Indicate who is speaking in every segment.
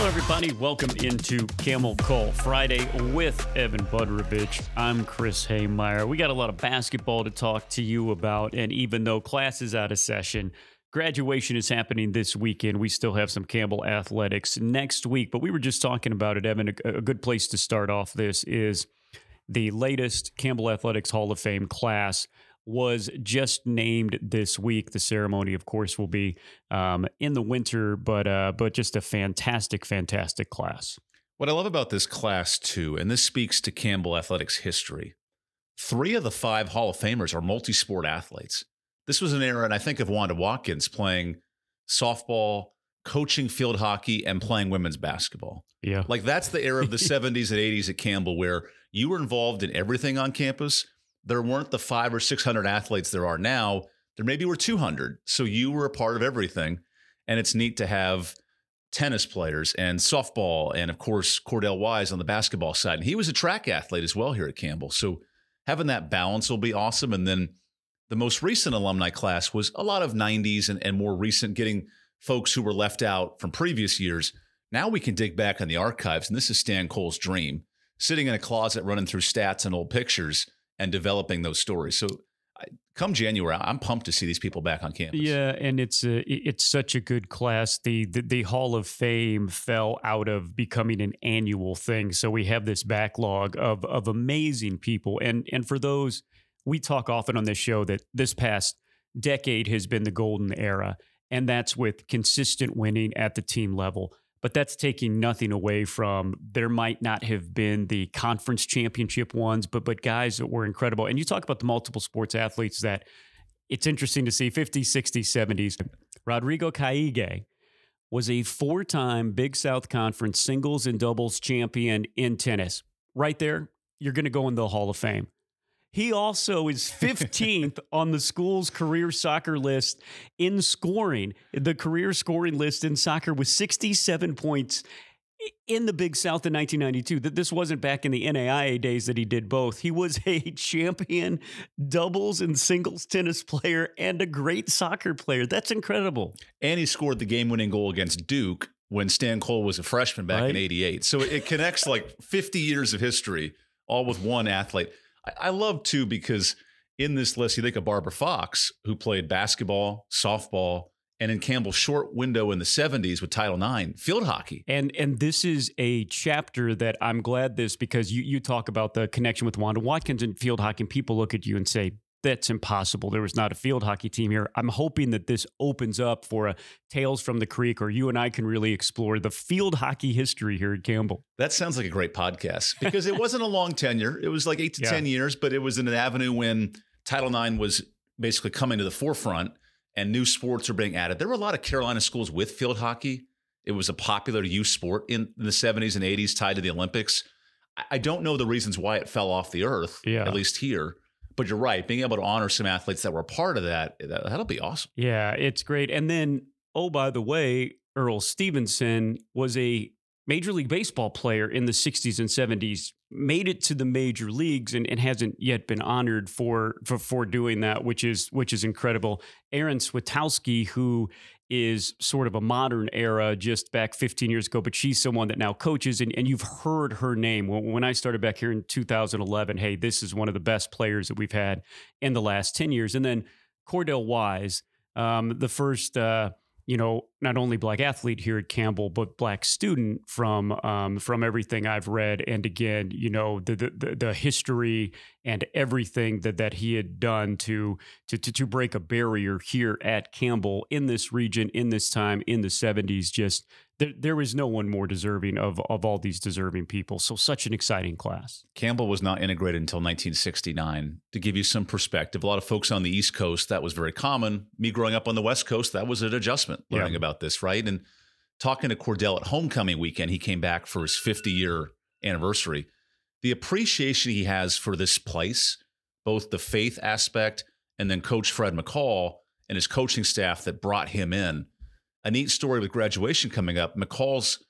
Speaker 1: Hello, everybody. Welcome into Camel Call Friday with Evan Budrovich. I'm Chris Hemeyer. We got a lot of basketball to talk to you about, and even though class is out of session, graduation is happening this weekend. We still have some Campbell athletics next week, but we were just talking about it, Evan. A, a good place to start off this is the latest Campbell Athletics Hall of Fame class was just named this week. The ceremony, of course, will be um, in the winter, but uh, but just a fantastic, fantastic class.
Speaker 2: What I love about this class too, and this speaks to Campbell Athletics history, three of the five Hall of Famers are multi-sport athletes. This was an era, and I think of Wanda Watkins playing softball, coaching field hockey, and playing women's basketball.
Speaker 1: Yeah,
Speaker 2: like that's the era of the '70s and '80s at Campbell, where you were involved in everything on campus there weren't the five or 600 athletes there are now. There maybe were 200. So you were a part of everything. And it's neat to have tennis players and softball, and of course, Cordell Wise on the basketball side. And he was a track athlete as well here at Campbell. So having that balance will be awesome. And then the most recent alumni class was a lot of 90s and, and more recent, getting folks who were left out from previous years. Now we can dig back on the archives, and this is Stan Cole's dream sitting in a closet running through stats and old pictures and developing those stories. So come January, I'm pumped to see these people back on campus.
Speaker 1: Yeah, and it's uh, a, it's such a good class. The, the, the Hall of Fame fell out of becoming an annual thing, so we have this backlog of of amazing people. And and for those, we talk often on this show that this past decade has been the golden era, and that's with consistent winning at the team level but that's taking nothing away from there might not have been the conference championship ones, but but guys that were incredible. And you talk about the multiple sports athletes that it's interesting to see 50s, 60s, 70s. Rodrigo Caige was a four-time Big South Conference singles and doubles champion in tennis. Right there, you're going to go in the Hall of Fame. He also is 15th on the school's career soccer list in scoring. The career scoring list in soccer was 67 points in the Big South in 1992. That this wasn't back in the NAIA days that he did both. He was a champion doubles and singles tennis player and a great soccer player. That's incredible.
Speaker 2: And he scored the game-winning goal against Duke when Stan Cole was a freshman back right. in 88. So it connects like 50 years of history all with one athlete. I, I love too because in this list, you think of Barbara Fox, who played basketball, softball, and in Campbell's short window in the 70s with Title IX, field hockey.
Speaker 1: And and this is a chapter that I'm glad this because you you talk about the connection with Wanda Watkins and field hockey, and people look at you and say, that's impossible. There was not a field hockey team here. I'm hoping that this opens up for a Tales from the Creek, or you and I can really explore the field hockey history here at Campbell.
Speaker 2: That sounds like a great podcast because it wasn't a long tenure. It was like eight to yeah. 10 years, but it was in an avenue when Title IX was basically coming to the forefront and new sports are being added. There were a lot of Carolina schools with field hockey. It was a popular youth sport in the 70s and 80s tied to the Olympics. I don't know the reasons why it fell off the earth, yeah. at least here. But you're right, being able to honor some athletes that were part of that, eh, that that'll be awesome.
Speaker 1: Yeah, it's great. And then, oh, by the way, Earl Stevenson was a Major League Baseball player in the 60s and 70s, made it to the major leagues and, and hasn't yet been honored for, for, for doing that, which is which is incredible. Erin Switowski, who is sort of a modern era just back 15 years ago, but she's someone that now coaches, and, and you've heard her name. When I started back here in 2011, hey, this is one of the best players that we've had in the last 10 years. And then Cordell Wise, um, the first. Uh, you know, not only black athlete here at Campbell, but black student from um, from everything I've read, and again, you know, the, the the history and everything that that he had done to to to, to break a barrier here at Campbell in this region, in this time, in the '70s, just there, there is no one more deserving of, of all these deserving people. So, such an exciting class.
Speaker 2: Campbell was not integrated until 1969. To give you some perspective, a lot of folks on the East Coast, that was very common. Me growing up on the West Coast, that was an adjustment learning yeah. about this, right? And talking to Cordell at homecoming weekend, he came back for his 50 year anniversary. The appreciation he has for this place, both the faith aspect and then Coach Fred McCall and his coaching staff that brought him in a neat story with graduation coming up. McCall's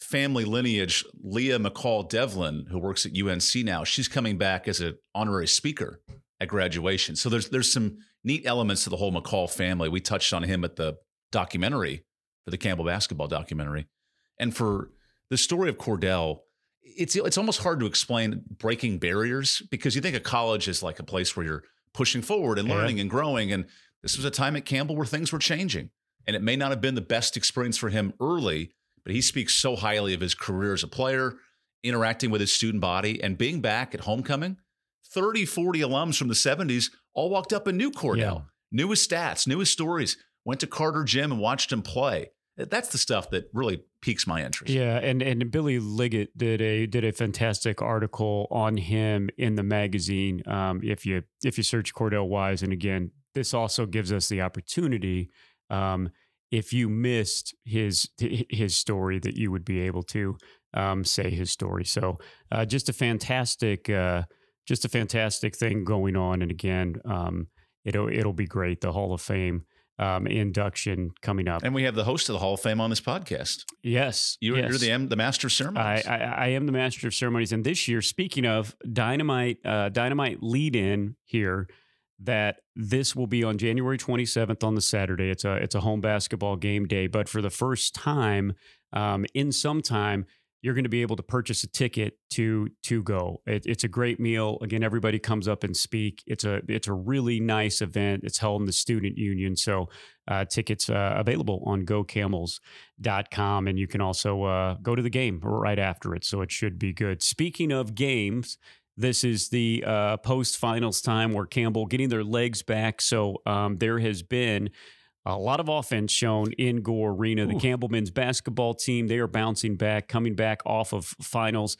Speaker 2: family lineage, Leah McCall Devlin, who works at UNC now, she's coming back as an honorary speaker at graduation. So there's there's some neat elements to the whole McCall family. We touched on him at the documentary for the Campbell basketball documentary. And for the story of Cordell, it's it's almost hard to explain breaking barriers because you think of college is like a place where you're pushing forward and
Speaker 1: Yeah.
Speaker 2: learning and growing. And this was a time at Campbell where things were changing. And it may not have been the best experience for him early, but he speaks so highly of his career as a player, interacting with his student body, and being back at homecoming. 30, 40 alums from the 70s all walked up and knew Cordell,
Speaker 1: Yeah.
Speaker 2: knew his stats, knew his stories, went to Carter Gym and watched him play. That's the stuff that really piques my interest.
Speaker 1: Yeah, and and Billy Liggett did a did a fantastic article on him in the magazine. Um, if you if you search Cordell Wise, and again, this also gives us the opportunity. Um, if you missed his his story, that you would be able to um, say his story. So, uh, just a fantastic, uh, just a fantastic thing going on. And again, um, it'll it'll be great. The Hall of Fame um, induction coming up.
Speaker 2: And we have the host of the Hall of Fame on this podcast.
Speaker 1: yes,
Speaker 2: You're,
Speaker 1: yes.
Speaker 2: you're the the master of
Speaker 1: I,
Speaker 2: ceremonies.
Speaker 1: I, I am the master of ceremonies, and this year, speaking of dynamite, uh, dynamite lead in here, that this will be on January 27th on the Saturday. It's a it's a home basketball game day, but for the first time um, in some time, you're going to be able to purchase a ticket to to go. It, it's a great meal. Again, everybody comes up and speak. It's a it's a really nice event. It's held in the student union, so uh, tickets uh, available on GoCamels.com, and you can also uh, go to the game right after it. So it should be good. Speaking of games. This is the uh, post finals time where Campbell getting their legs back. So um, there has been a lot of offense shown in Gore Arena. The
Speaker 2: Ooh.
Speaker 1: Campbell men's basketball team, they are bouncing back, coming back off of finals,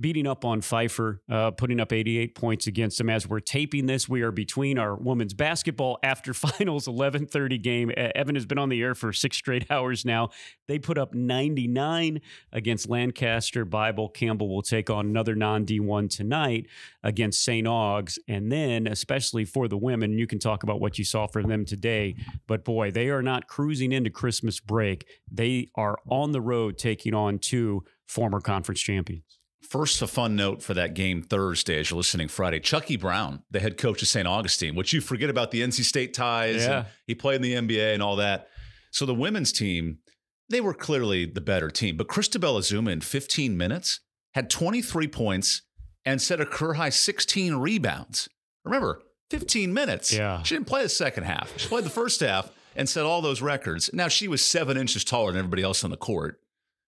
Speaker 1: beating up on Pfeiffer, uh, putting up 88 points against them. As we're taping this, we are between our women's basketball after finals 11:30 game. Evan has been on the air for six straight hours now. They put up 99 against Lancaster Bible. Campbell will take on another non D1 tonight against St. Augs. And then, especially for the women, you can talk about what you saw from them today. But boy, they are not cruising into Christmas break. They are on the road taking on two former conference champions.
Speaker 2: First, a fun note for that game Thursday as you're listening Friday. Chucky Brown, the head coach of St. Augustine, which you forget about the NC State ties.
Speaker 1: Yeah.
Speaker 2: And he played in the NBA and all that. So the women's team, they were clearly the better team. But Christabel Ezumah in 15 minutes had 23 points and set a career high 16 rebounds. Remember, 15 minutes.
Speaker 1: Yeah.
Speaker 2: She didn't play the second half. She played the first half and set all those records. Now she was seven inches taller than everybody else on the court.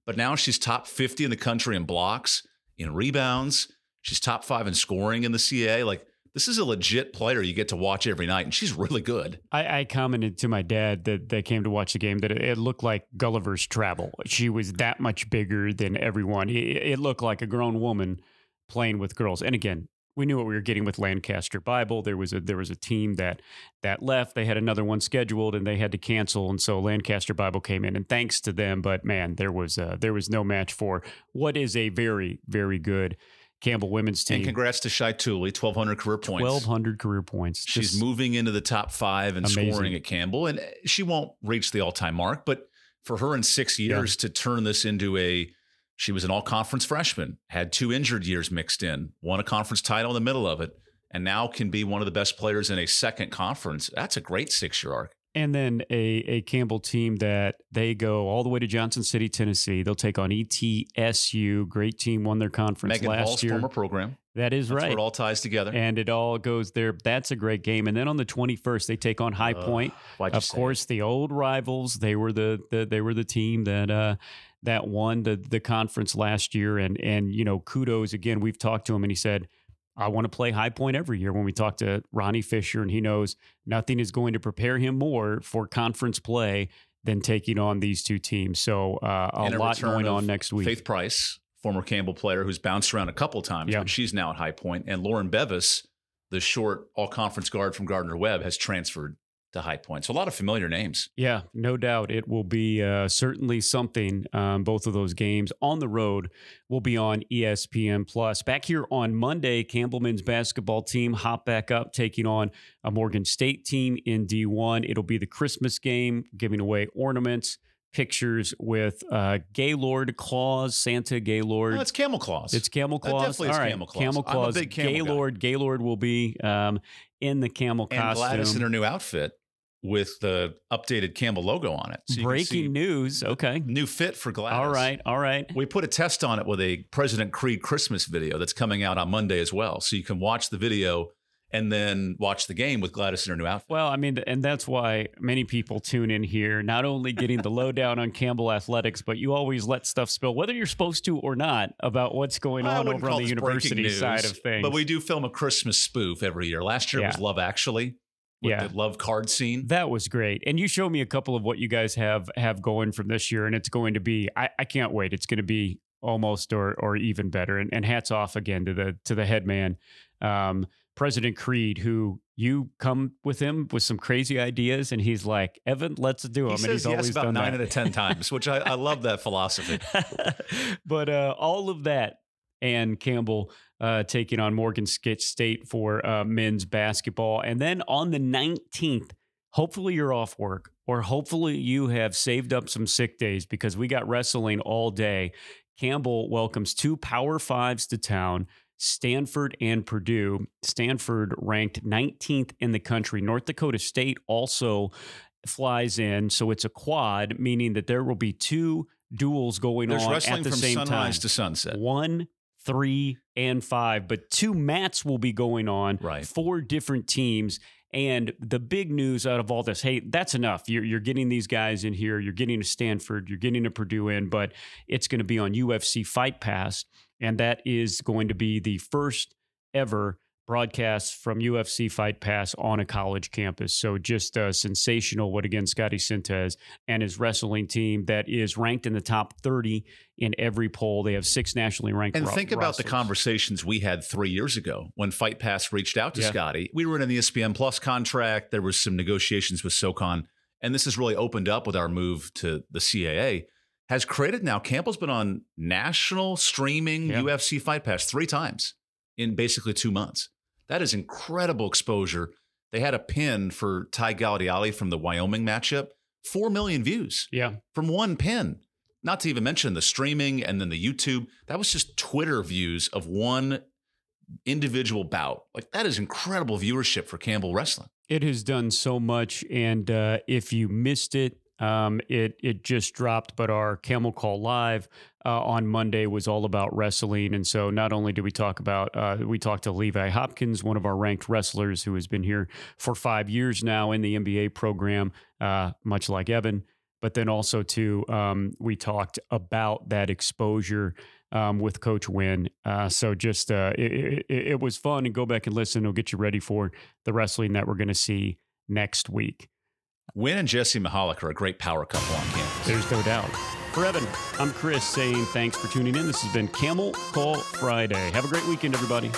Speaker 2: But now she's top 50 in the country in blocks, in rebounds. She's top five in scoring in the CA. Like, this is a legit player you get to watch every night, and she's really good.
Speaker 1: I, I commented to my dad that, that came to watch the game that it, it looked like Gulliver's Travel. She was that much bigger than everyone. It, it looked like a grown woman playing with girls. And again, we knew what we were getting with Lancaster Bible. There was a there was a team that that left. They had another one scheduled, and they had to cancel. And so Lancaster Bible came in, and thanks to them. But man, there was uh, there was no match for what is a very very good Campbell women's team.
Speaker 2: And congrats to Shy Tuelle, 1,200 career points.
Speaker 1: Twelve hundred career points.
Speaker 2: She's
Speaker 1: Just-
Speaker 2: moving into the top five
Speaker 1: and
Speaker 2: scoring at Campbell, and she won't reach the all time mark. But for her in six years to turn this into a, she was an all conference freshman, had two injured years mixed in, won a conference title in the middle of it, and now can be one of the best players in a second conference. That's a great six year arc.
Speaker 1: And then a, a Campbell team that they go all the way to Johnson City, Tennessee. They'll take on ETSU. Great team, won their conference
Speaker 2: Megan
Speaker 1: last
Speaker 2: Hall's
Speaker 1: year.
Speaker 2: former program.
Speaker 1: that is
Speaker 2: That's where
Speaker 1: right.
Speaker 2: it all ties together.
Speaker 1: and it all goes there. That's a great game. And then on the 21st, they take on High Point.
Speaker 2: why'd
Speaker 1: Of course, the old rivals. They were the, the they were the team that uh, that won the the conference last year. And and you know, kudos again. We've talked to him, and he said, "I want to play High Point every year." When we talked to Ronnie Fisher, and he knows nothing is going to prepare him more for conference play than taking on these two teams. So uh, a
Speaker 2: a
Speaker 1: lot going on next week.
Speaker 2: Faith Price, former Campbell player who's bounced around a couple times,
Speaker 1: Yeah.
Speaker 2: but she's now at High And Lauren Bevis, the short all conference guard from Gardner Webb, has transferred to High Point. So a lot of familiar names.
Speaker 1: Yeah, no doubt. It will be uh, certainly something. Um, both of those games on the road will be on ESPN Plus. Back here on Monday, Campbellman's basketball team hop back up, taking on a Morgan State team in D1. It'll be the Christmas game, giving away ornaments, pictures with uh, Gaylord Claus, Santa Gaylord.
Speaker 2: Oh, it's Camel Claws.
Speaker 1: It's Camel
Speaker 2: That
Speaker 1: Claus.
Speaker 2: definitely is
Speaker 1: All right,
Speaker 2: Camel Claus.
Speaker 1: Camel
Speaker 2: I'm a
Speaker 1: Claus.
Speaker 2: big camel guy.
Speaker 1: Gaylord. Gaylord will be um, in the camel
Speaker 2: and
Speaker 1: costume.
Speaker 2: Gladys in her new outfit. With the updated Campbell logo on it. So you can see
Speaker 1: Breaking news. Okay.
Speaker 2: new fit for Gladys.
Speaker 1: All right. All right.
Speaker 2: We put a test on it with a President Creed Christmas video that's coming out on Monday as well. So you can watch the video and then watch the game with Gladys in her new outfit.
Speaker 1: Well, I mean, and that's why many people tune in here, not only getting the lowdown on Campbell athletics, but you always let stuff spill, whether you're supposed to or not, about what's going on over on the university
Speaker 2: news,
Speaker 1: side of things.
Speaker 2: But we do film a Christmas spoof every year. Last year
Speaker 1: Yeah.
Speaker 2: was Love Actually
Speaker 1: Yeah.
Speaker 2: the love card scene.
Speaker 1: That was great. And you show me a couple of what you guys have have going from this year, and it's going to be I, I can't wait. It's going to be almost or or even better. And, and hats off again to the to the head man, um, President Creed, who you come with him with some crazy ideas, and he's like, Evan, let's do them.
Speaker 2: He
Speaker 1: and
Speaker 2: says
Speaker 1: he's
Speaker 2: yes
Speaker 1: always
Speaker 2: about
Speaker 1: done
Speaker 2: nine
Speaker 1: that.
Speaker 2: out of ten times, which I, I love that philosophy.
Speaker 1: but uh, all of that and Campbell uh, taking on Morgan State for uh, men's basketball. And then on the 19th, hopefully you're off work or hopefully you have saved up some sick days because we got wrestling all day. Campbell welcomes two Power Fives to town. Stanford and Purdue. Stanford ranked 19th in the country. North Dakota State also flies in. So it's a quad, meaning that there will be two duels going
Speaker 2: There's
Speaker 1: on at the
Speaker 2: from
Speaker 1: same
Speaker 2: sunrise
Speaker 1: time.
Speaker 2: to sunset.
Speaker 1: One, three, and five, but two mats will be going on.
Speaker 2: Right.
Speaker 1: Four different teams. And the big news out of all this, hey, that's enough. You're, you're getting these guys in here. You're getting to Stanford. You're getting to Purdue in, but it's going to be on UFC Fight Pass. And that is going to be the first ever broadcast from UFC Fight Pass on a college campus. So just uh, sensational what, again, Scotty Sintez and his wrestling team that is ranked in the top 30 in every poll. They have six nationally ranked
Speaker 2: And think about the conversations we had three years ago when Fight Pass reached out to
Speaker 1: Yeah.
Speaker 2: Scotty. We were in an ESPN Plus contract. There was some negotiations with SoCon, and this has really opened up with our move to the CAA. Has created now. Campbell's been on national streaming. UFC Fight Pass three times in basically two months. That is incredible exposure. They had a pin for Ty Gaudiali from the Wyoming matchup, four million views
Speaker 1: Yeah.
Speaker 2: from one pin. Not to even mention the streaming and then the YouTube. That was just Twitter views of one individual bout. Like that is incredible viewership for Campbell Wrestling.
Speaker 1: It has done so much, and uh, if you missed it, um, it it just dropped. But our Camel Call Live uh, on Monday was all about wrestling, and so not only did we talk about uh, we talked to Levi Hopkins, one of our ranked wrestlers who has been here for five years now in the MBA program, uh, much like Evan. But then also too, um, we talked about that exposure um, with Coach Wynn. Uh, so just uh, it, it, it was fun, and go back and listen. It'll get you ready for the wrestling that we're going to see next week.
Speaker 2: Wynn and Jesse Mahalik are a great power couple on campus.
Speaker 1: There's no doubt. For Evan, I'm Chris saying thanks for tuning in. This has been Camel Call Friday. Have a great weekend, everybody.